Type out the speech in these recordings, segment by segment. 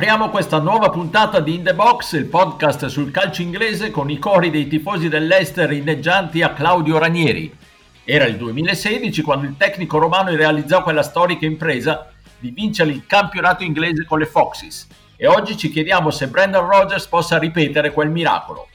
Apriamo questa nuova puntata di In The Box, il podcast sul calcio inglese con i cori dei tifosi dell'Ester inneggianti a Claudio Ranieri. Era il 2016 quando il tecnico romano realizzò quella storica impresa di vincere il campionato inglese con le Foxes e oggi ci chiediamo se Brandon Rogers possa ripetere quel miracolo.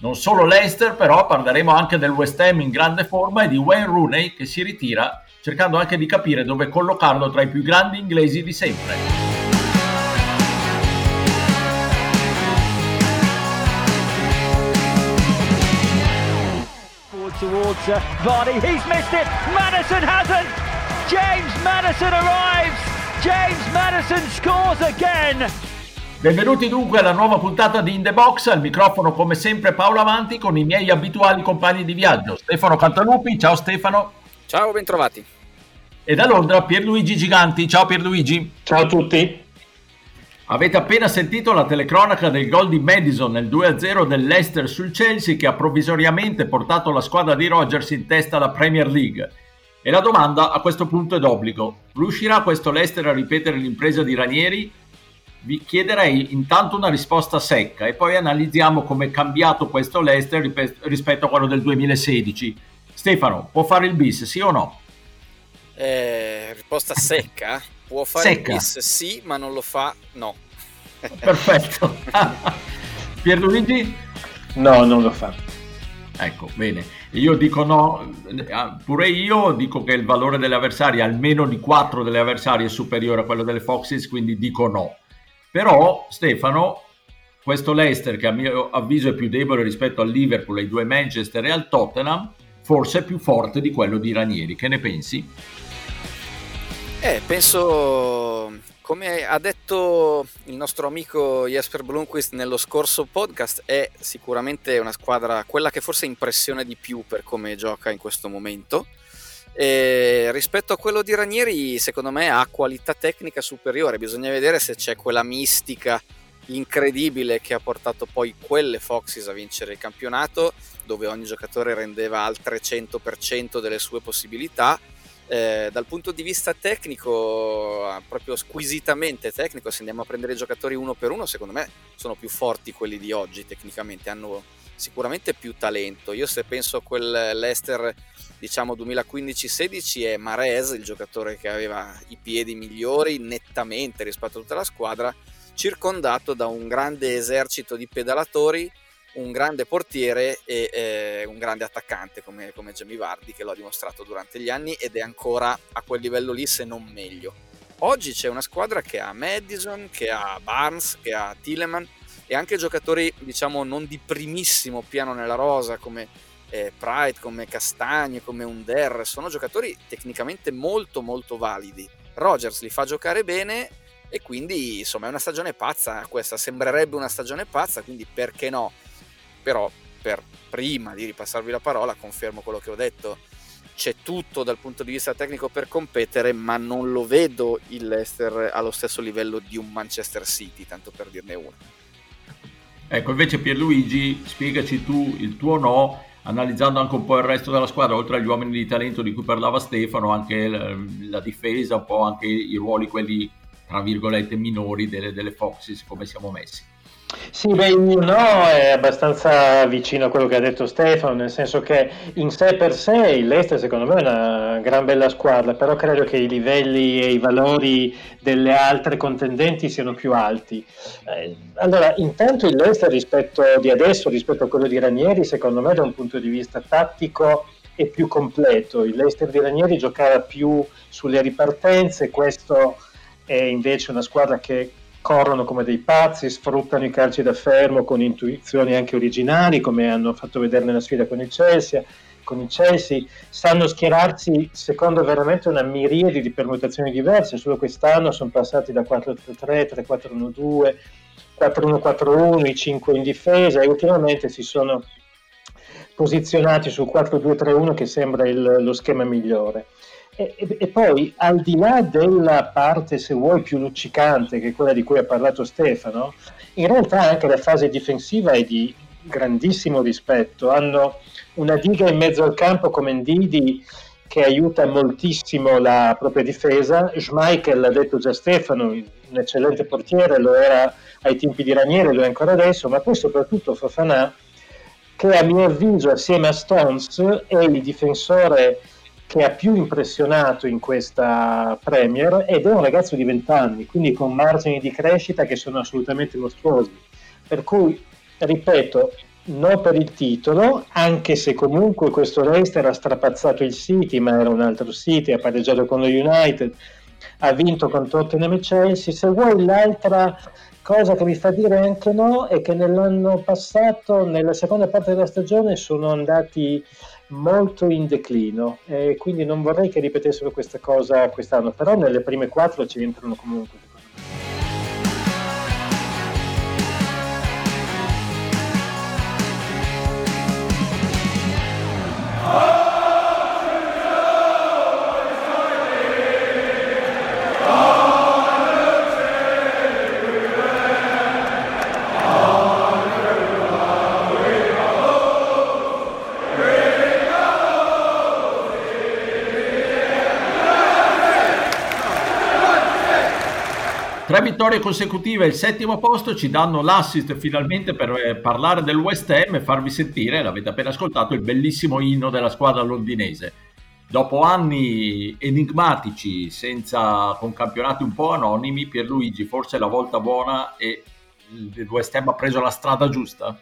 Non solo l'Ester, però parleremo anche del West Ham in grande forma e di Wayne Rooney che si ritira, cercando anche di capire dove collocarlo tra i più grandi inglesi di sempre. Towards uh, Vardy. He's missed it. Madison hasn't. James Madison arrives. James Madison scores again. Benvenuti dunque alla nuova puntata di In The Box, al microfono come sempre Paolo Avanti con i miei abituali compagni di viaggio, Stefano Cantalupi, ciao Stefano. Ciao, bentrovati. E da Londra Pierluigi Giganti, ciao Pierluigi. Ciao a tutti. Avete appena sentito la telecronaca del gol di Madison nel 2-0 dell'Ester sul Chelsea che ha provvisoriamente portato la squadra di Rogers in testa alla Premier League. E la domanda a questo punto è d'obbligo. Riuscirà questo Leicester a ripetere l'impresa di Ranieri? Vi chiederei intanto una risposta secca e poi analizziamo come è cambiato questo Leicester rispetto a quello del 2016. Stefano, può fare il bis, sì o no? Eh, risposta secca? Può fare Secca. il bis, sì, ma non lo fa, no. Perfetto. Pierluigi? No, non lo fa. Ecco, bene. Io dico no, ah, pure io dico che il valore delle avversarie, almeno di 4 delle avversarie, è superiore a quello delle Foxes, quindi dico no. Però, Stefano, questo Leicester, che a mio avviso è più debole rispetto al Liverpool, ai due Manchester e al Tottenham, forse è più forte di quello di Ranieri. Che ne pensi? Eh, penso, come ha detto il nostro amico Jesper Blomqvist nello scorso podcast, è sicuramente una squadra, quella che forse impressiona di più per come gioca in questo momento. E rispetto a quello di Ranieri, secondo me ha qualità tecnica superiore. Bisogna vedere se c'è quella mistica incredibile che ha portato poi quelle Foxes a vincere il campionato, dove ogni giocatore rendeva al 300% delle sue possibilità eh, dal punto di vista tecnico, proprio squisitamente tecnico, se andiamo a prendere i giocatori uno per uno, secondo me sono più forti quelli di oggi tecnicamente, hanno sicuramente più talento. Io se penso a quel Leicester diciamo 2015-16 è Mares il giocatore che aveva i piedi migliori nettamente rispetto a tutta la squadra, circondato da un grande esercito di pedalatori un grande portiere e eh, un grande attaccante come, come Jamie Vardy che lo ha dimostrato durante gli anni ed è ancora a quel livello lì se non meglio. Oggi c'è una squadra che ha Madison, che ha Barnes, che ha Tilleman e anche giocatori diciamo non di primissimo piano nella rosa come eh, Pride, come Castagne, come Under, sono giocatori tecnicamente molto molto validi. Rogers li fa giocare bene e quindi insomma è una stagione pazza questa, sembrerebbe una stagione pazza, quindi perché no? Però per prima di ripassarvi la parola confermo quello che ho detto. C'è tutto dal punto di vista tecnico per competere ma non lo vedo il Leicester allo stesso livello di un Manchester City tanto per dirne uno. Ecco invece Pierluigi spiegaci tu il tuo no analizzando anche un po' il resto della squadra oltre agli uomini di talento di cui parlava Stefano anche la, la difesa un po' anche i ruoli quelli tra virgolette minori delle, delle Foxes come siamo messi sì, beh, il mio no è abbastanza vicino a quello che ha detto Stefano, nel senso che in sé per sé il Leicester secondo me è una gran bella squadra, però credo che i livelli e i valori delle altre contendenti siano più alti. Eh, allora, intanto il Leicester rispetto di adesso, rispetto a quello di Ranieri, secondo me da un punto di vista tattico è più completo. Il Leicester di Ranieri giocava più sulle ripartenze, questo è invece una squadra che corrono come dei pazzi, sfruttano i calci da fermo con intuizioni anche originali, come hanno fatto vedere nella sfida con il Chelsea, con il Chelsea sanno schierarsi secondo veramente una miriade di permutazioni diverse, solo quest'anno sono passati da 4-3-3, 3-4-1-2, 4-1-4-1, i 5 in difesa e ultimamente si sono posizionati sul 4-2-3-1 che sembra il, lo schema migliore. E, e, poi, al di là della parte, se vuoi, più luccicante, che è quella di cui ha parlato Stefano, in realtà anche la fase difensiva è di grandissimo rispetto. Hanno una diga in mezzo al campo come Ndidi che aiuta moltissimo la propria difesa. Schmeichel, l'ha detto già Stefano, un eccellente portiere, lo era ai tempi di Raniere, lo è ancora adesso, ma poi soprattutto Fofana, che a mio avviso assieme a Stones è il difensore che ha più impressionato in questa Premier ed è un ragazzo di 20 anni, quindi con margini di crescita che sono assolutamente mostruosi. Per cui, ripeto, non per il titolo, anche se comunque questo Leicester ha strapazzato il City, ma era un altro City, ha pareggiato con lo United, ha vinto con Tottenham e Chelsea. Se vuoi l'altra cosa che mi fa dire anche no è che nell'anno passato, nella seconda parte della stagione, sono andati molto in declino e quindi non vorrei che ripetessero questa cosa quest'anno, però nelle prime quattro ci entrano comunque. Tre vittorie consecutive, il settimo posto, ci danno l'assist finalmente per eh, parlare del West Ham e farvi sentire, l'avete appena ascoltato, il bellissimo inno della squadra londinese. Dopo anni enigmatici, senza, con campionati un po' anonimi, Pierluigi forse è la volta buona e il West Ham ha preso la strada giusta?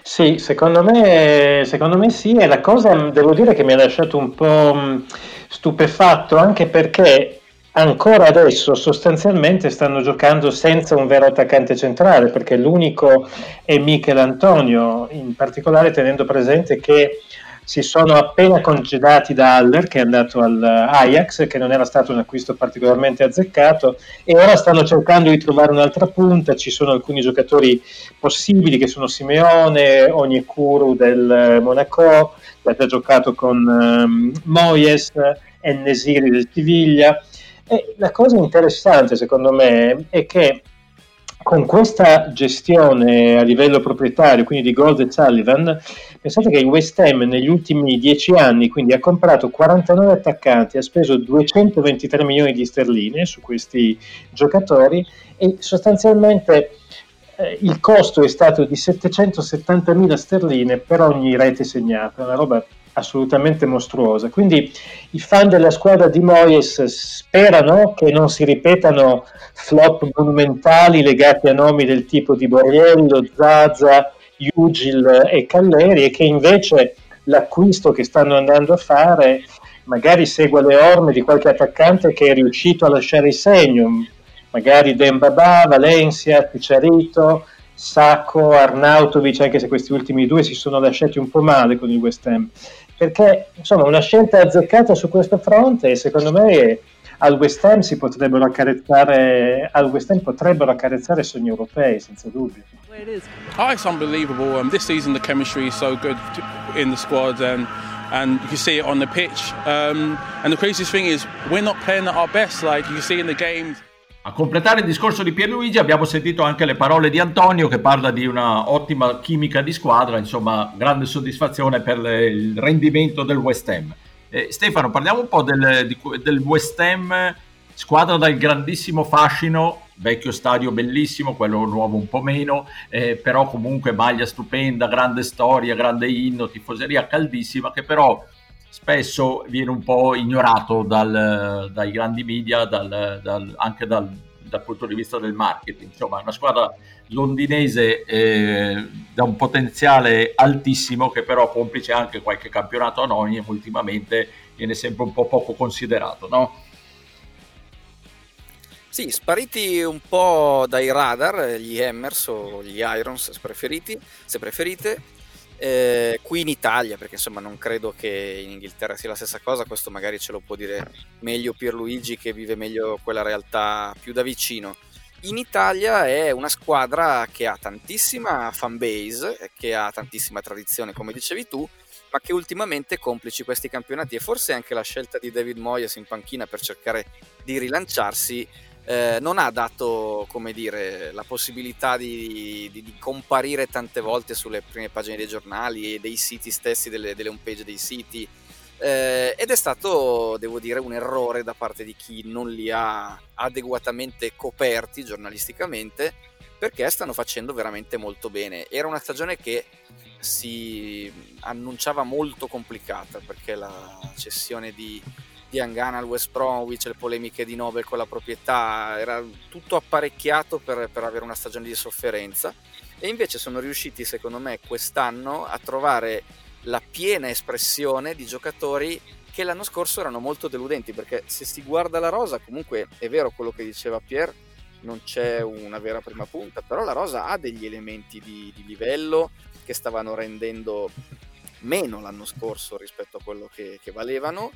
Sì, secondo me, secondo me sì, e la cosa devo dire che mi ha lasciato un po' stupefatto anche perché ancora adesso sostanzialmente stanno giocando senza un vero attaccante centrale perché l'unico è Michel Antonio, in particolare tenendo presente che si sono appena congedati da Haller che è andato all'Ajax che non era stato un acquisto particolarmente azzeccato e ora stanno cercando di trovare un'altra punta. Ci sono alcuni giocatori possibili che sono Simeone, Onyekuru del Monaco che ha già giocato con um, Moyes Nesiri del Siviglia e la cosa interessante secondo me è che con questa gestione a livello proprietario, quindi di Gold e Sullivan, pensate che il West Ham negli ultimi dieci anni quindi ha comprato 49 attaccanti, ha speso 223 milioni di sterline su questi giocatori e sostanzialmente eh, il costo è stato di 770 mila sterline per ogni rete segnata, una roba assolutamente mostruosa. Quindi i fan della squadra di Moyes sperano che non si ripetano flop monumentali legati a nomi del tipo di Borriello, Zaza, Ugil e Calleri e che invece l'acquisto che stanno andando a fare magari segua le orme di qualche attaccante che è riuscito a lasciare il segno, magari Dembaba, Valencia, Picciarito, Sacco, Arnautovic, anche se questi ultimi due si sono lasciati un po' male con il West Ham perché insomma una scelta azzeccata su questo fronte e secondo me al West Ham si potrebbero accarezzare al West Ham potrebbero accarezzare sogni europei senza dubbio. Oh, it's unbelievable. Um, this season the chemistry is so good in the squad and and you can see it on the pitch. Um, and the craziest thing is we're not playing at our best. Like you see in the games a completare il discorso di Pierluigi abbiamo sentito anche le parole di Antonio che parla di una ottima chimica di squadra, insomma grande soddisfazione per le, il rendimento del West Ham. Eh, Stefano, parliamo un po' del, di, del, West Ham, squadra dal grandissimo fascino, vecchio stadio bellissimo, quello nuovo un po' meno, eh, però comunque maglia stupenda, grande storia, grande inno, tifoseria caldissima che però spesso viene un po' ignorato dal, dai grandi media, dal, dal, anche dal, punto di vista del marketing. Insomma, è una squadra londinese eh, da un potenziale altissimo che però complice anche qualche campionato anonimo ultimamente viene sempre un po' poco considerato, no? Sì, spariti un po' dai radar, gli Hammers o gli Irons se, preferiti, se preferite, eh, qui in Italia, perché insomma non credo che in Inghilterra sia la stessa cosa, questo magari ce lo può dire meglio Pierluigi che vive meglio quella realtà più da vicino. In Italia è una squadra che ha tantissima fanbase, che ha tantissima tradizione, come dicevi tu, ma che ultimamente complici questi campionati e forse anche la scelta di David Moyes in panchina per cercare di rilanciarsi eh, non ha dato come dire, la possibilità di, di, di, comparire tante volte sulle prime pagine dei giornali e dei siti stessi, delle, delle home page dei siti. eh, ed è stato, devo dire, un errore da parte di chi non li ha adeguatamente coperti giornalisticamente perché stanno facendo veramente molto bene. Era una stagione che si annunciava molto complicata perché la cessione di, di Angana al West Bromwich, le polemiche di Nobel con la proprietà, era tutto apparecchiato per, per avere una stagione di sofferenza. E invece sono riusciti secondo me quest'anno a trovare la piena espressione di giocatori che l'anno scorso erano molto deludenti perché se si guarda la rosa comunque è vero quello che diceva Pierre non c'è una vera prima punta però la rosa ha degli elementi di, di livello che stavano rendendo meno l'anno scorso rispetto a quello che, che valevano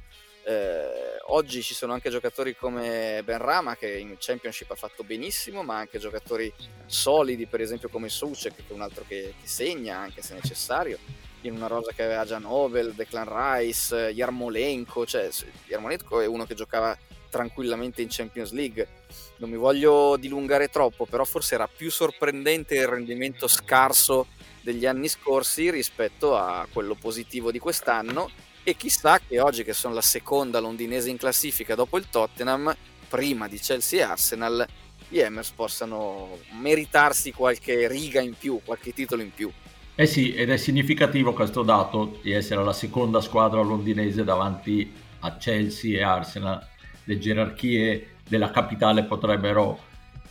eh, oggi ci sono anche giocatori come Ben Rama che in Championship ha fatto benissimo, ma anche giocatori solidi, per esempio come Sucek, che è un altro che, che segna anche se necessario. In una rosa che aveva già Nobel, Declan Rice, Yarmolenko, cioè Yarmolenko è uno che giocava tranquillamente in Champions League. Non mi voglio dilungare troppo, però forse era più sorprendente il rendimento scarso degli anni scorsi rispetto a quello positivo di quest'anno e chissà che oggi che sono la seconda londinese in classifica dopo il Tottenham, prima di Chelsea e Arsenal, gli Hammers possano meritarsi qualche riga in più, qualche titolo in più. Eh sì, ed è significativo questo dato di essere la seconda squadra londinese davanti a Chelsea e Arsenal. Le gerarchie della capitale potrebbero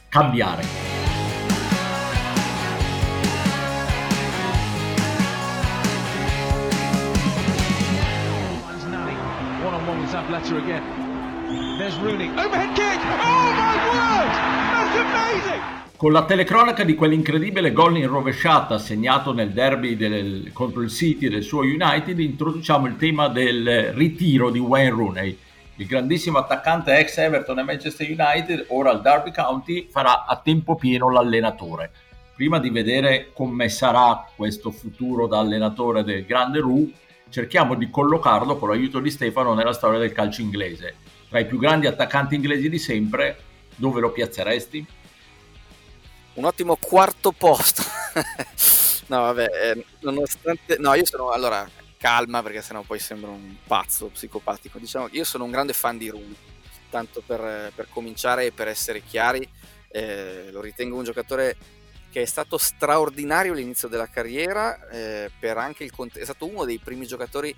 cambiare. Fletcher again. There's Rooney. Overhead kick! Oh my word! That's amazing! Con la telecronaca di quell'incredibile gol in rovesciata segnato nel derby del, contro il City del suo United, introduciamo il tema del ritiro di Wayne Rooney. Il grandissimo attaccante ex Everton e Manchester United, ora al Derby County, farà a tempo pieno l'allenatore. Prima di vedere come sarà questo futuro da allenatore del grande Ru, cerchiamo di collocarlo con l'aiuto di Stefano nella storia del calcio inglese. Tra i più grandi attaccanti inglesi di sempre, dove lo piazzeresti? Un ottimo quarto posto. no, vabbè, eh, nonostante... No, io sono... Allora, calma perché sennò poi sembro un pazzo psicopatico. Diciamo che io sono un grande fan di Rooney, tanto per, per cominciare e per essere chiari, eh, lo ritengo un giocatore che è stato straordinario all'inizio della carriera, eh, il, è stato uno dei primi giocatori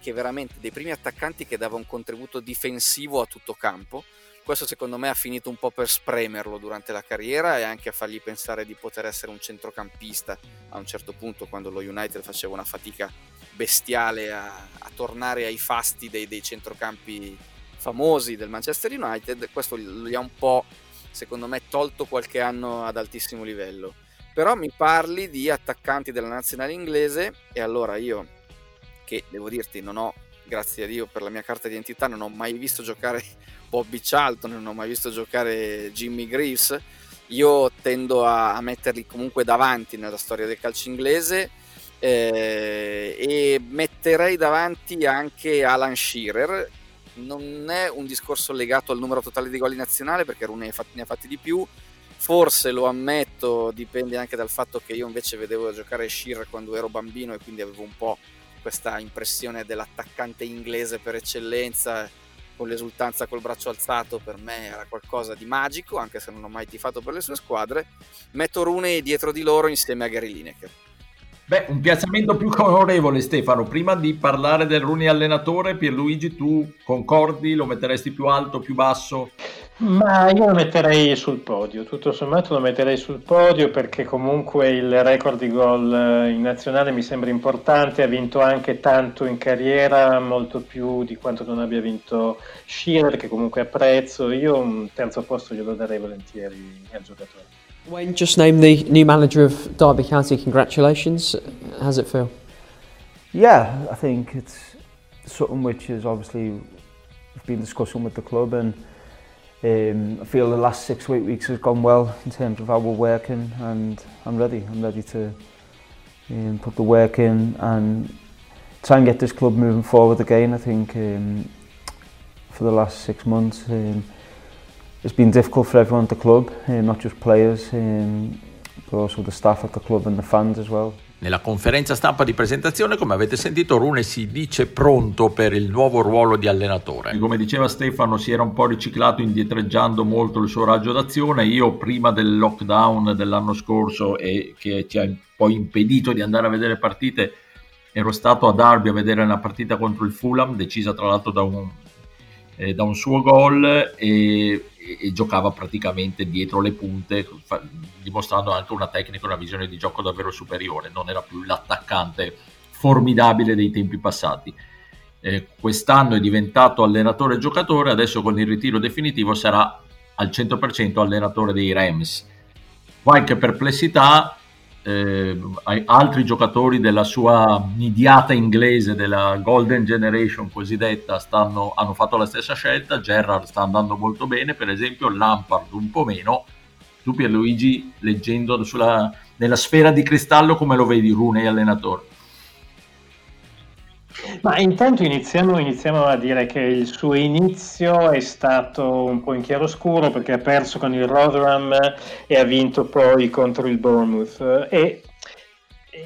che veramente, dei primi attaccanti che dava un contributo difensivo a tutto campo. Questo secondo me ha finito un po' per spremerlo durante la carriera e anche a fargli pensare di poter essere un centrocampista a un certo punto quando lo United faceva una fatica bestiale a, a tornare ai fasti dei, dei centrocampi famosi del Manchester United. Questo gli ha un po' secondo me tolto qualche anno ad altissimo livello. Però mi parli di attaccanti della nazionale inglese e allora io, che devo dirti non ho, grazie a Dio per la mia carta di identità, non ho mai visto giocare Bobby Charlton, non ho mai visto giocare Jimmy Greaves, io tendo a, a metterli comunque davanti nella storia del calcio inglese eh, e metterei davanti anche Alan Shearer non è un discorso legato al numero totale di gol in nazionale perché Rooney ne ha, fatti, di più. Forse lo ammetto dipende anche dal fatto che io invece vedevo giocare Shearer quando ero bambino e quindi avevo un po' questa impressione dell'attaccante inglese per eccellenza con l'esultanza col braccio alzato per me era qualcosa di magico anche se non ho mai tifato per le sue squadre. Metto Rooney dietro di loro insieme a Gary Lineker Beh, un piazzamento più favorevole Stefano, prima di parlare del Runi allenatore, Pierluigi tu concordi, lo metteresti più alto, più basso? Ma io lo metterei sul podio, tutto sommato lo metterei sul podio perché comunque il record di gol eh, in nazionale mi sembra importante, ha vinto anche tanto in carriera, molto più di quanto non abbia vinto Shearer che comunque apprezzo, io un terzo posto glielo darei volentieri al giocatore. Wayne just named the new manager of Derby County. Congratulations. How's it feel? Yeah, I think it's something which is obviously been discussing with the club, and um, I feel the last six eight weeks has gone well in terms of how we're working, and I'm ready. I'm ready to um, put the work in and try and get this club moving forward again. I think um, for the last six months. Um, it's been difficult for everyone at the club, uh, not just players, um, but also the staff at the club and the fans as well. Nella conferenza stampa di presentazione, come avete sentito, Rune si dice pronto per il nuovo ruolo di allenatore. Come diceva Stefano, si era un po' riciclato indietreggiando molto il suo raggio d'azione. Io prima del lockdown dell'anno scorso e che ci ha poi impedito di andare a vedere partite, ero stato a Derby a vedere una partita contro il Fulham, decisa tra l'altro da un, eh, da un suo gol e, e, giocava praticamente dietro le punte, fa, dimostrando anche una tecnica una visione di gioco davvero superiore, non era più l'attaccante formidabile dei tempi passati. Eh, quest'anno è diventato allenatore giocatore, adesso con il ritiro definitivo sarà al 100% allenatore dei Rams. Qualche perplessità, eh, altri giocatori della sua nidiata inglese, della Golden Generation cosiddetta, stanno, hanno fatto la stessa scelta. Gerrard sta andando molto bene, per esempio, Lampard un po' meno. Tu, Pierluigi, leggendo sulla, nella sfera di cristallo, come lo vedi, Rune, allenatore? Ma intanto iniziamo, iniziamo, a dire che il suo inizio è stato un po' in chiaroscuro perché ha perso con il Rotherham e ha vinto poi contro il Bournemouth. E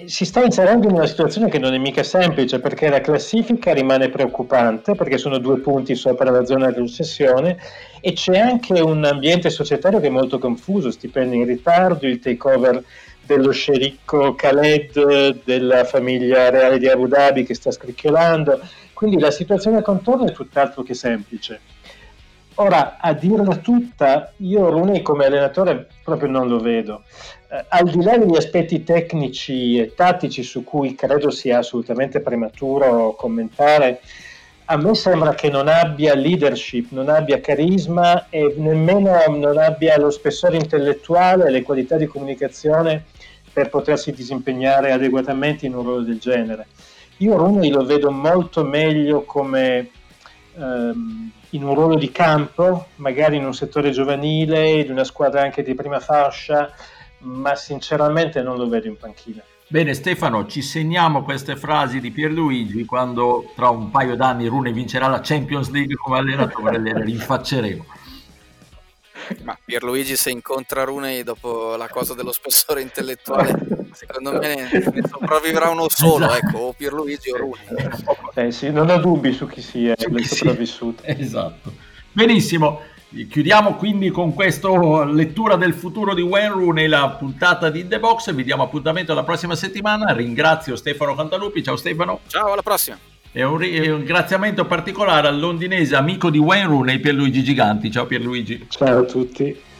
si sta inserendo in una situazione che non è mica semplice perché la classifica rimane preoccupante perché sono due punti sopra la zona di ossessione e c'è anche un ambiente societario che è molto confuso, stipendi in ritardo, il takeover dello scericco Khaled della famiglia reale di Abu Dhabi che sta scricchiolando, quindi la situazione a contorno è tutt'altro che semplice. Ora, a dirla tutta, io Rooney come allenatore proprio non lo vedo. Eh, al di là degli aspetti tecnici e tattici su cui credo sia assolutamente prematuro commentare, a me sembra che non abbia leadership, non abbia carisma e nemmeno non abbia lo spessore intellettuale le qualità di comunicazione per potersi disimpegnare adeguatamente in un ruolo del genere. Io Rooney lo vedo molto meglio come ehm, in un ruolo di campo, magari in un settore giovanile, in una squadra anche di prima fascia, ma sinceramente non lo vedo in panchina. Bene Stefano, ci segniamo queste frasi di Pierluigi quando tra un paio d'anni Rune vincerà la Champions League come allenatore, le rinfacceremo. Ma Pierluigi se incontra Rune dopo la cosa dello spessore intellettuale, secondo me ne sopravvivrà uno solo, esatto. ecco, o Pierluigi o Rune. Eh sì, non ho dubbi su chi sia su chi sopravvissuto. Sia. Esatto. Benissimo. Chiudiamo quindi con questa lettura del futuro di Wayne Rooney, la puntata di The Box. Vi diamo appuntamento la prossima settimana. Ringrazio Stefano Cantalupi. Ciao Stefano. Ciao, alla prossima. E un, ringraziamento particolare al londinese amico di Wayne Rooney, Pierluigi Giganti. Ciao Pierluigi. Ciao a tutti.